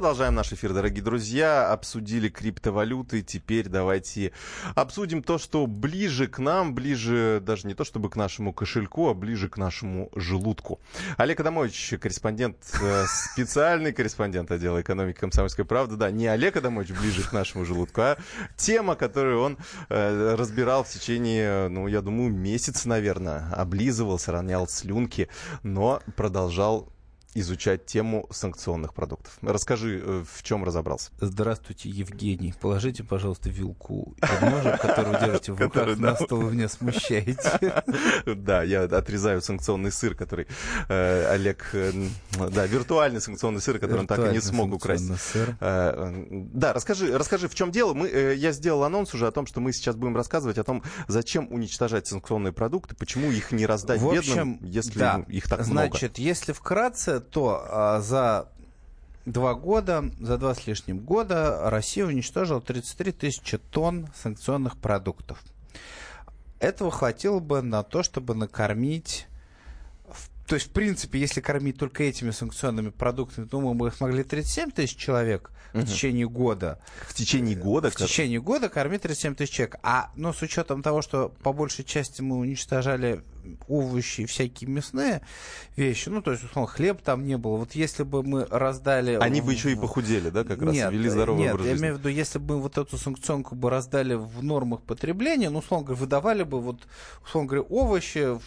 Продолжаем наш эфир, дорогие друзья. Обсудили криптовалюты. Теперь давайте обсудим то, что ближе к нам, ближе даже не то чтобы к нашему кошельку, а ближе к нашему желудку. Олег Адамович, корреспондент, э, специальный корреспондент отдела экономики комсомольской правды. Да, не Олег Адамович ближе к нашему желудку, а тема, которую он э, разбирал в течение, ну, я думаю, месяца, наверное. Облизывался, ронял слюнки, но продолжал изучать тему санкционных продуктов. Расскажи, э, в чем разобрался. Здравствуйте, Евгений. Положите, пожалуйста, вилку под ножик, которую держите в руках на стол, вы меня смущаете. Да, я отрезаю санкционный сыр, который э, Олег... Э, да, виртуальный санкционный сыр, который он так и не смог украсть. Да, расскажи, расскажи, в чем дело. Мы, я сделал анонс уже о том, что мы сейчас будем рассказывать о том, зачем уничтожать санкционные продукты, почему их не раздать бедным, если их так много. Значит, если вкратце, то а, за два года, за два с лишним года Россия уничтожила 33 тысячи тонн санкционных продуктов. Этого хватило бы на то, чтобы накормить то есть, в принципе, если кормить только этими санкционными продуктами, то мы бы смогли 37 тысяч человек угу. в течение года. В течение года? В как... течение года кормить 37 тысяч человек. А, ну, с учетом того, что по большей части мы уничтожали овощи и всякие мясные вещи, ну, то есть, условно, хлеб там не было. Вот если бы мы раздали... Они бы еще и похудели, да, как раз, нет, вели здоровый нет, образ жизни. я имею в виду, если бы мы вот эту санкционку бы раздали в нормах потребления, ну, условно говоря, выдавали бы, вот, условно говоря, овощи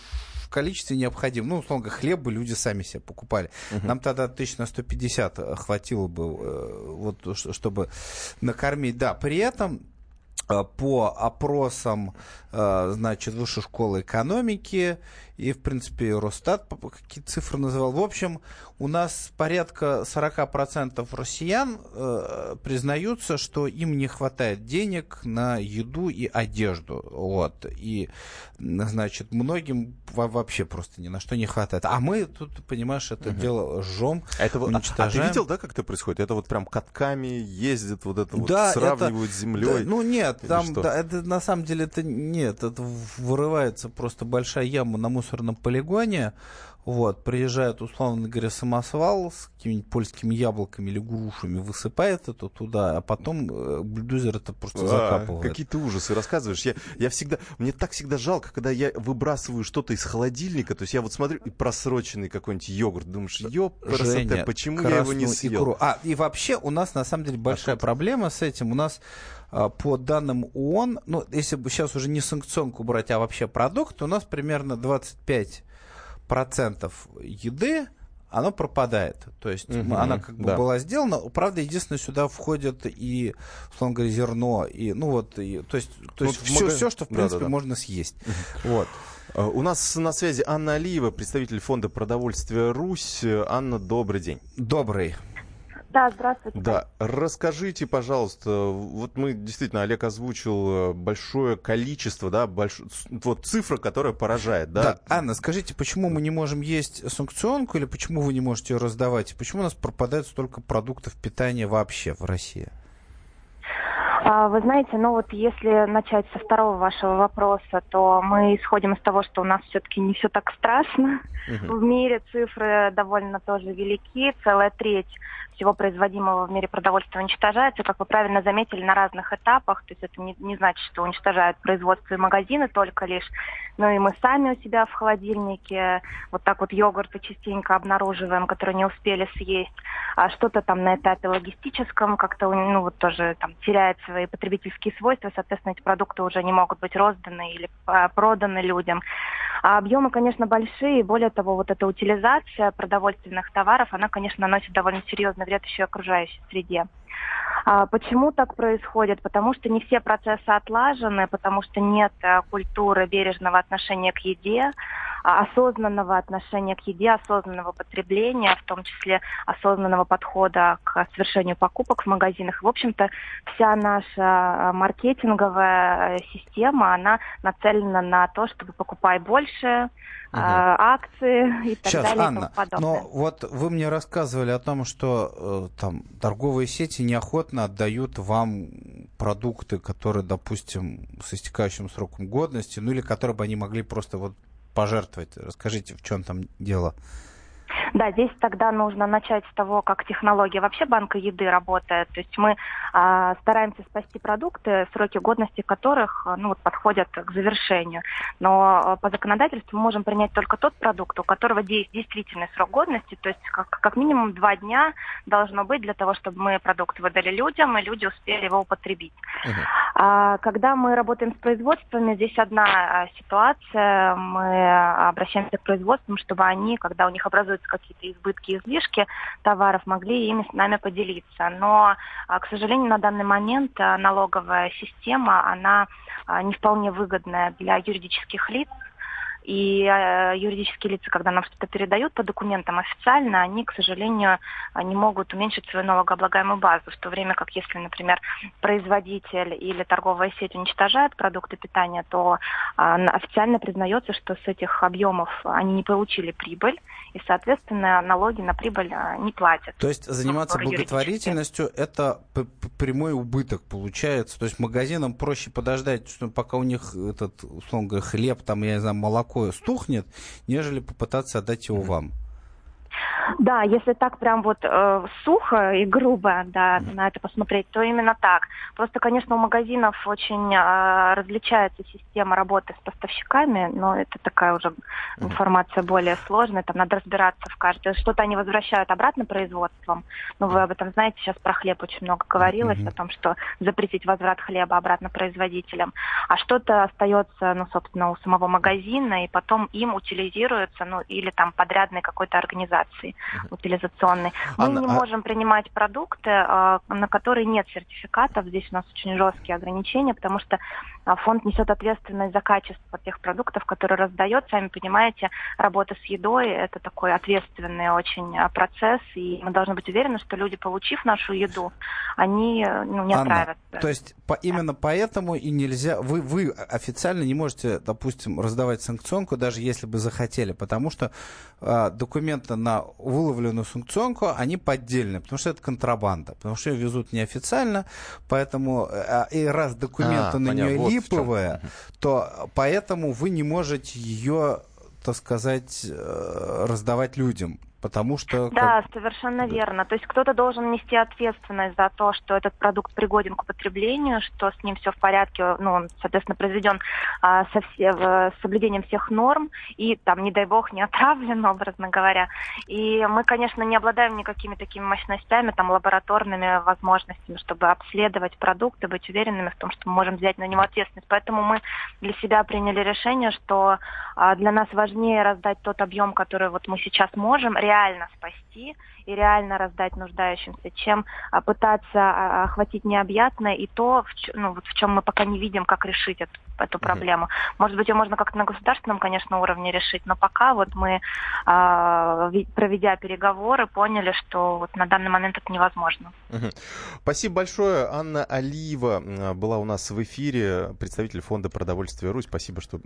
количестве необходимом. Ну, условно говоря, хлеб бы люди сами себе покупали. Угу. Нам тогда тысяч на 150 хватило бы, э, вот, чтобы накормить. Да, при этом э, по опросам, э, значит, Высшей школы экономики и, в принципе, Росстат какие цифры называл. В общем, у нас порядка 40% россиян э, признаются, что им не хватает денег на еду и одежду. Вот. И, значит, многим вообще просто ни на что не хватает. А мы тут, понимаешь, это угу. дело жжем, а это, уничтожаем. А, а ты видел, да, как это происходит? Это вот прям катками ездят, вот это да, вот сравнивают это, с землей? Да, ну нет, там, да, это на самом деле, это нет, это вырывается просто большая яма на мусорном полигоне, вот, приезжает, условно говоря, самосвал с какими-нибудь польскими яблоками или грушами, высыпает это туда, а потом э, бульдозер это просто а, закапывает. Какие ты ужасы рассказываешь. Я, я всегда, мне так всегда жалко, когда я выбрасываю что-то из холодильника, то есть я вот смотрю, и просроченный какой-нибудь йогурт, думаешь, ёп, красота, почему я его не съел? Икру. А, и вообще у нас, на самом деле, большая а проблема с этим. У нас по данным ООН, ну, если бы сейчас уже не санкционку брать, а вообще продукт, у нас примерно 25 процентов еды оно пропадает. То есть угу, она как бы да. была сделана. Правда, единственное, сюда входит и, условно говоря, зерно, и, ну вот, и, то есть, то есть все, мага... все, что, в принципе, да, да, да. можно съесть. Вот. А, у нас на связи Анна Алиева, представитель фонда продовольствия «Русь». Анна, добрый день. Добрый. Да, здравствуйте. Да, расскажите, пожалуйста, вот мы действительно, Олег озвучил э, большое количество, да, больш... вот цифра, которая поражает, да? Да, Анна, скажите, почему мы не можем есть санкционку или почему вы не можете ее раздавать? Почему у нас пропадает столько продуктов питания вообще в России? А, вы знаете, ну вот если начать со второго вашего вопроса, то мы исходим из того, что у нас все-таки не все так страшно. Угу. В мире цифры довольно тоже велики, целая треть всего производимого в мире продовольствия уничтожается, как вы правильно заметили, на разных этапах. То есть это не, не значит, что уничтожают производство и магазины только лишь, но и мы сами у себя в холодильнике вот так вот йогурты частенько обнаруживаем, которые не успели съесть. А что-то там на этапе логистическом как-то ну вот тоже там теряет свои потребительские свойства, соответственно, эти продукты уже не могут быть розданы или а, проданы людям. А объемы, конечно, большие, более того, вот эта утилизация продовольственных товаров, она, конечно, наносит довольно серьезный вред еще окружающей среде. А почему так происходит? Потому что не все процессы отлажены, потому что нет э, культуры бережного отношения к еде, а, осознанного отношения к еде, осознанного потребления, в том числе осознанного подхода к совершению покупок в магазинах. В общем-то, вся наша э, маркетинговая э, система, она нацелена на то, чтобы покупай больше, угу. акции и так Сейчас, далее. Анна, но вот вы мне рассказывали о том, что там торговые сети неохотно отдают вам продукты, которые, допустим, с истекающим сроком годности, ну или которые бы они могли просто вот пожертвовать. Расскажите, в чем там дело? Да, здесь тогда нужно начать с того, как технология вообще банка еды работает. То есть мы а, стараемся спасти продукты, сроки годности которых ну, вот, подходят к завершению. Но а, по законодательству мы можем принять только тот продукт, у которого действительный срок годности, то есть как, как минимум два дня должно быть для того, чтобы мы продукт выдали людям, и люди успели его употребить. Uh-huh. А, когда мы работаем с производствами, здесь одна а, ситуация. Мы обращаемся к производствам, чтобы они, когда у них образуются какие-то избытки, излишки товаров, могли ими с нами поделиться. Но, а, к сожалению, на данный момент а, налоговая система, она не вполне выгодная для юридических лиц, и э, юридические лица, когда нам что-то передают по документам официально, они, к сожалению, не могут уменьшить свою налогооблагаемую базу, в то время как если, например, производитель или торговая сеть уничтожает продукты питания, то э, официально признается, что с этих объемов они не получили прибыль, и, соответственно, налоги на прибыль э, не платят. То есть заниматься благотворительностью – это прямой убыток получается? То есть магазинам проще подождать, что пока у них этот, условно говоря, хлеб, там, я не знаю, молоко стухнет, нежели попытаться отдать его вам? Да, если так прям вот э, сухо и грубо да, на это посмотреть, то именно так. Просто, конечно, у магазинов очень э, различается система работы с поставщиками, но это такая уже информация более сложная, там надо разбираться в каждой. Что-то они возвращают обратно производством. Ну, вы об этом знаете, сейчас про хлеб очень много говорилось, mm-hmm. о том, что запретить возврат хлеба обратно производителям. А что-то остается, ну, собственно, у самого магазина, и потом им утилизируется, ну, или там подрядной какой-то организации утилизационный. Мы Анна, не а... можем принимать продукты, а, на которые нет сертификатов. Здесь у нас очень жесткие ограничения, потому что а, фонд несет ответственность за качество тех продуктов, которые раздает. Сами понимаете, работа с едой – это такой ответственный очень процесс, и мы должны быть уверены, что люди, получив нашу еду, они ну, не Анна, отравят. То есть по, именно поэтому и нельзя, вы, вы официально не можете, допустим, раздавать санкционку, даже если бы захотели, потому что э, документы на выловленную санкционку, они поддельные, потому что это контрабанда, потому что ее везут неофициально, поэтому э, и раз документы а, на понятно, нее вот липовые, то поэтому вы не можете ее, так сказать, э, раздавать людям потому что... Да, как... совершенно да. верно. То есть кто-то должен нести ответственность за то, что этот продукт пригоден к употреблению, что с ним все в порядке, ну, он, соответственно, произведен а, со все, с соблюдением всех норм и, там, не дай бог, не отравлен, образно говоря. И мы, конечно, не обладаем никакими такими мощностями, там, лабораторными возможностями, чтобы обследовать продукты, быть уверенными в том, что мы можем взять на него ответственность. Поэтому мы для себя приняли решение, что а, для нас важнее раздать тот объем, который вот мы сейчас можем, реально спасти и реально раздать нуждающимся, чем а, пытаться а, охватить необъятное и то, в, ну, вот в чем мы пока не видим, как решить эту, эту проблему. Mm-hmm. Может быть, ее можно как-то на государственном, конечно, уровне решить, но пока вот мы, а, проведя переговоры, поняли, что вот на данный момент это невозможно. Mm-hmm. Спасибо большое. Анна Алиева была у нас в эфире, представитель фонда продовольствия Русь. Спасибо, что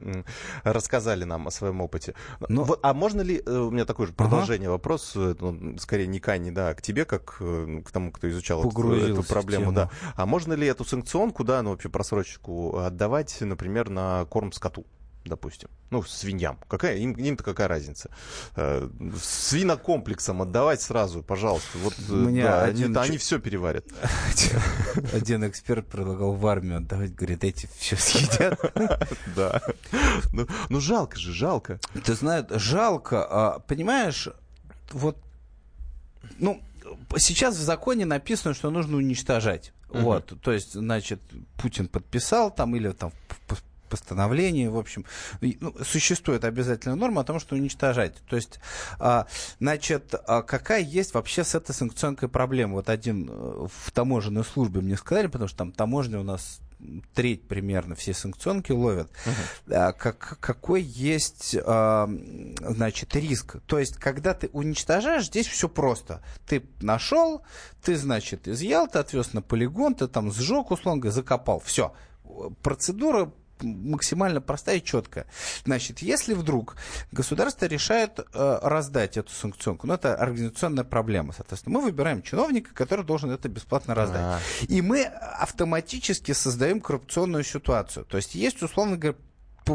рассказали нам о своем опыте. Но... Ну, вот, а можно ли, э, у меня такое же продолжение ага. вопрос, э, ну, скорее не Кане, да, к тебе, как э, к тому, кто изучал эту, эту проблему, да. А можно ли эту санкционку, да, ну вообще просрочку отдавать, например, на корм скоту? допустим. Ну, свиньям. Какая, им, им-то какая разница? Э, свинокомплексом отдавать сразу, пожалуйста. Вот, Мне да, один... они, они все переварят. Один эксперт предлагал в армию отдавать, говорит, эти все съедят. Да. Ну, ну, жалко же, жалко. Ты знаешь, жалко. А, понимаешь, вот ну, сейчас в законе написано, что нужно уничтожать. Uh-huh. Вот, то есть, значит, Путин подписал там или там постановление, в общем, ну, существует обязательная норма о том, что уничтожать. То есть, а, значит, а какая есть вообще с этой санкционной проблема? Вот один э, в таможенной службе мне сказали, потому что там таможня у нас треть примерно все санкционки ловят, uh-huh. как, какой есть, а, значит, риск. То есть, когда ты уничтожаешь, здесь все просто. Ты нашел, ты, значит, изъял, ты отвез на полигон, ты там сжег, условно закопал. Все. Процедура максимально простая и четкая. Значит, если вдруг государство решает э, раздать эту санкционку, ну, это организационная проблема, соответственно, мы выбираем чиновника, который должен это бесплатно раздать. А-а-а. И мы автоматически создаем коррупционную ситуацию. То есть есть, условно говоря,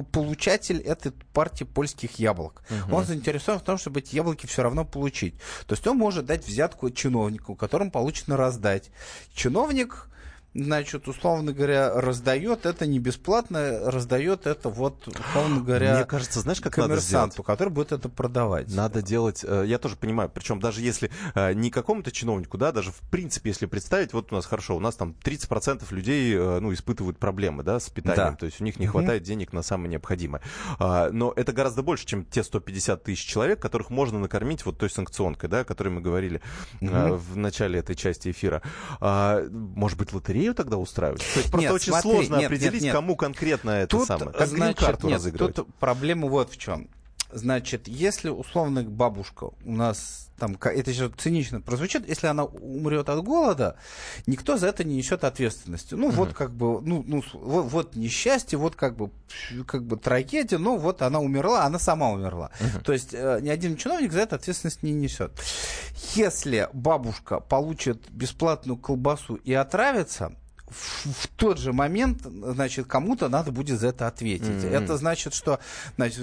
получатель этой партии польских яблок. Угу. Он заинтересован в том, чтобы эти яблоки все равно получить. То есть он может дать взятку чиновнику, которому получено раздать. Чиновник значит, условно говоря, раздает это не бесплатно, раздает это вот, условно говоря, Мне кажется, знаешь, как коммерсанту, надо который будет это продавать. Надо делать, э, я тоже понимаю, причем даже если э, не какому-то чиновнику, да, даже в принципе, если представить, вот у нас хорошо, у нас там 30% людей, э, ну, испытывают проблемы, да, с питанием, да. то есть у них не хватает mm-hmm. денег на самое необходимое. А, но это гораздо больше, чем те 150 тысяч человек, которых можно накормить вот той санкционкой, да, о которой мы говорили mm-hmm. в начале этой части эфира. А, может быть, лотерея лотерею тогда устраивать? То есть просто нет, очень смотри, сложно нет, определить, нет, нет. кому конкретно это тут, самое. Как значит, карту нет, разыгрывать. Тут проблема вот в чем. Значит, если условно бабушка у нас там, это сейчас цинично прозвучит, если она умрет от голода, никто за это не несет ответственности. Ну, uh-huh. вот как бы, ну, ну вот, вот несчастье, вот как бы, как бы трагедия, ну, вот она умерла, она сама умерла. Uh-huh. То есть э, ни один чиновник за это ответственность не несет. Если бабушка получит бесплатную колбасу и отравится, в, тот же момент, значит, кому-то надо будет за это ответить. Mm-hmm. Это значит, что, значит,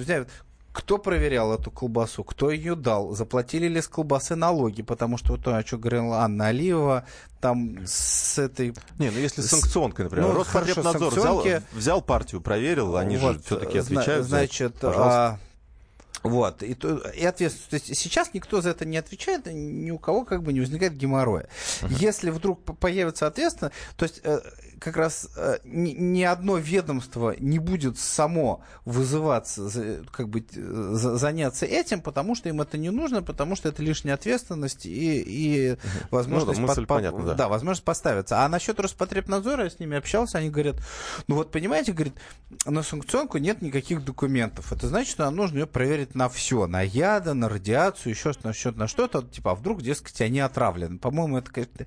кто проверял эту колбасу, кто ее дал, заплатили ли с колбасы налоги, потому что то, о чем говорила Анна Алиева, там с этой... Не, ну если с санкционкой, например, ну, Роспотребнадзор санкционки... взял, взял партию, проверил, они вот, же все-таки отвечают. Значит, за... Пожалуйста. Вот, и, и ответственность. То есть сейчас никто за это не отвечает, ни у кого как бы не возникает геморроя. Uh-huh. Если вдруг появится ответственность, то есть э, как раз э, ни, ни одно ведомство не будет само вызываться, как бы за, заняться этим, потому что им это не нужно, потому что это лишняя ответственность и, и uh-huh. возможность, ну, да, под, понятна, да. Да, возможность поставиться. А насчет Роспотребнадзора я с ними общался, они говорят, ну вот понимаете, говорит, на санкционку нет никаких документов. Это значит, что нам нужно ее проверить на все, на яды, на радиацию, еще на счет на что-то, типа, а вдруг, дескать, они отравлены. По-моему, это как-то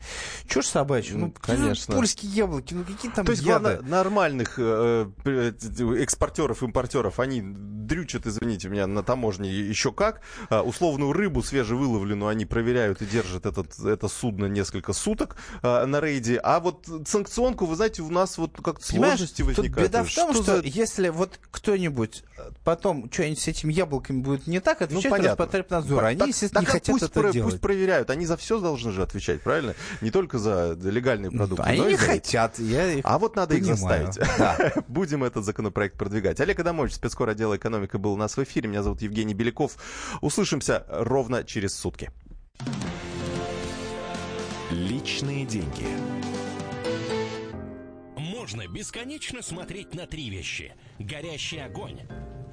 чушь собачья. Ну, конечно. Польские яблоки, ну какие там То есть яды? нормальных э, э, экспортеров, импортеров, они дрючат, извините меня, на таможне еще как. А, условную рыбу свежевыловленную они проверяют и держат этот, это судно несколько суток а, на рейде. А вот санкционку, вы знаете, у нас вот как-то сложности возникают. Беда в том, что, что за... если вот кто-нибудь э, потом что-нибудь с этими яблоками будет не так, отвечать ну, Роспотребнадзор. Они, так, естественно, так, не хотят пусть это про, делать. Пусть проверяют. Они за все должны же отвечать, правильно? Не только за легальные ну, продукты. Они не хотят. Я а вот надо понимаю. их заставить. Да. Будем этот законопроект продвигать. Олег Адамович, спецкор отдела экономика, был у нас в эфире. Меня зовут Евгений Беляков. Услышимся ровно через сутки. Личные деньги. Можно бесконечно смотреть на три вещи. Горящий огонь,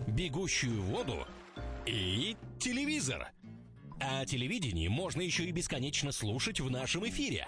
бегущую воду и телевизор. А телевидение можно еще и бесконечно слушать в нашем эфире.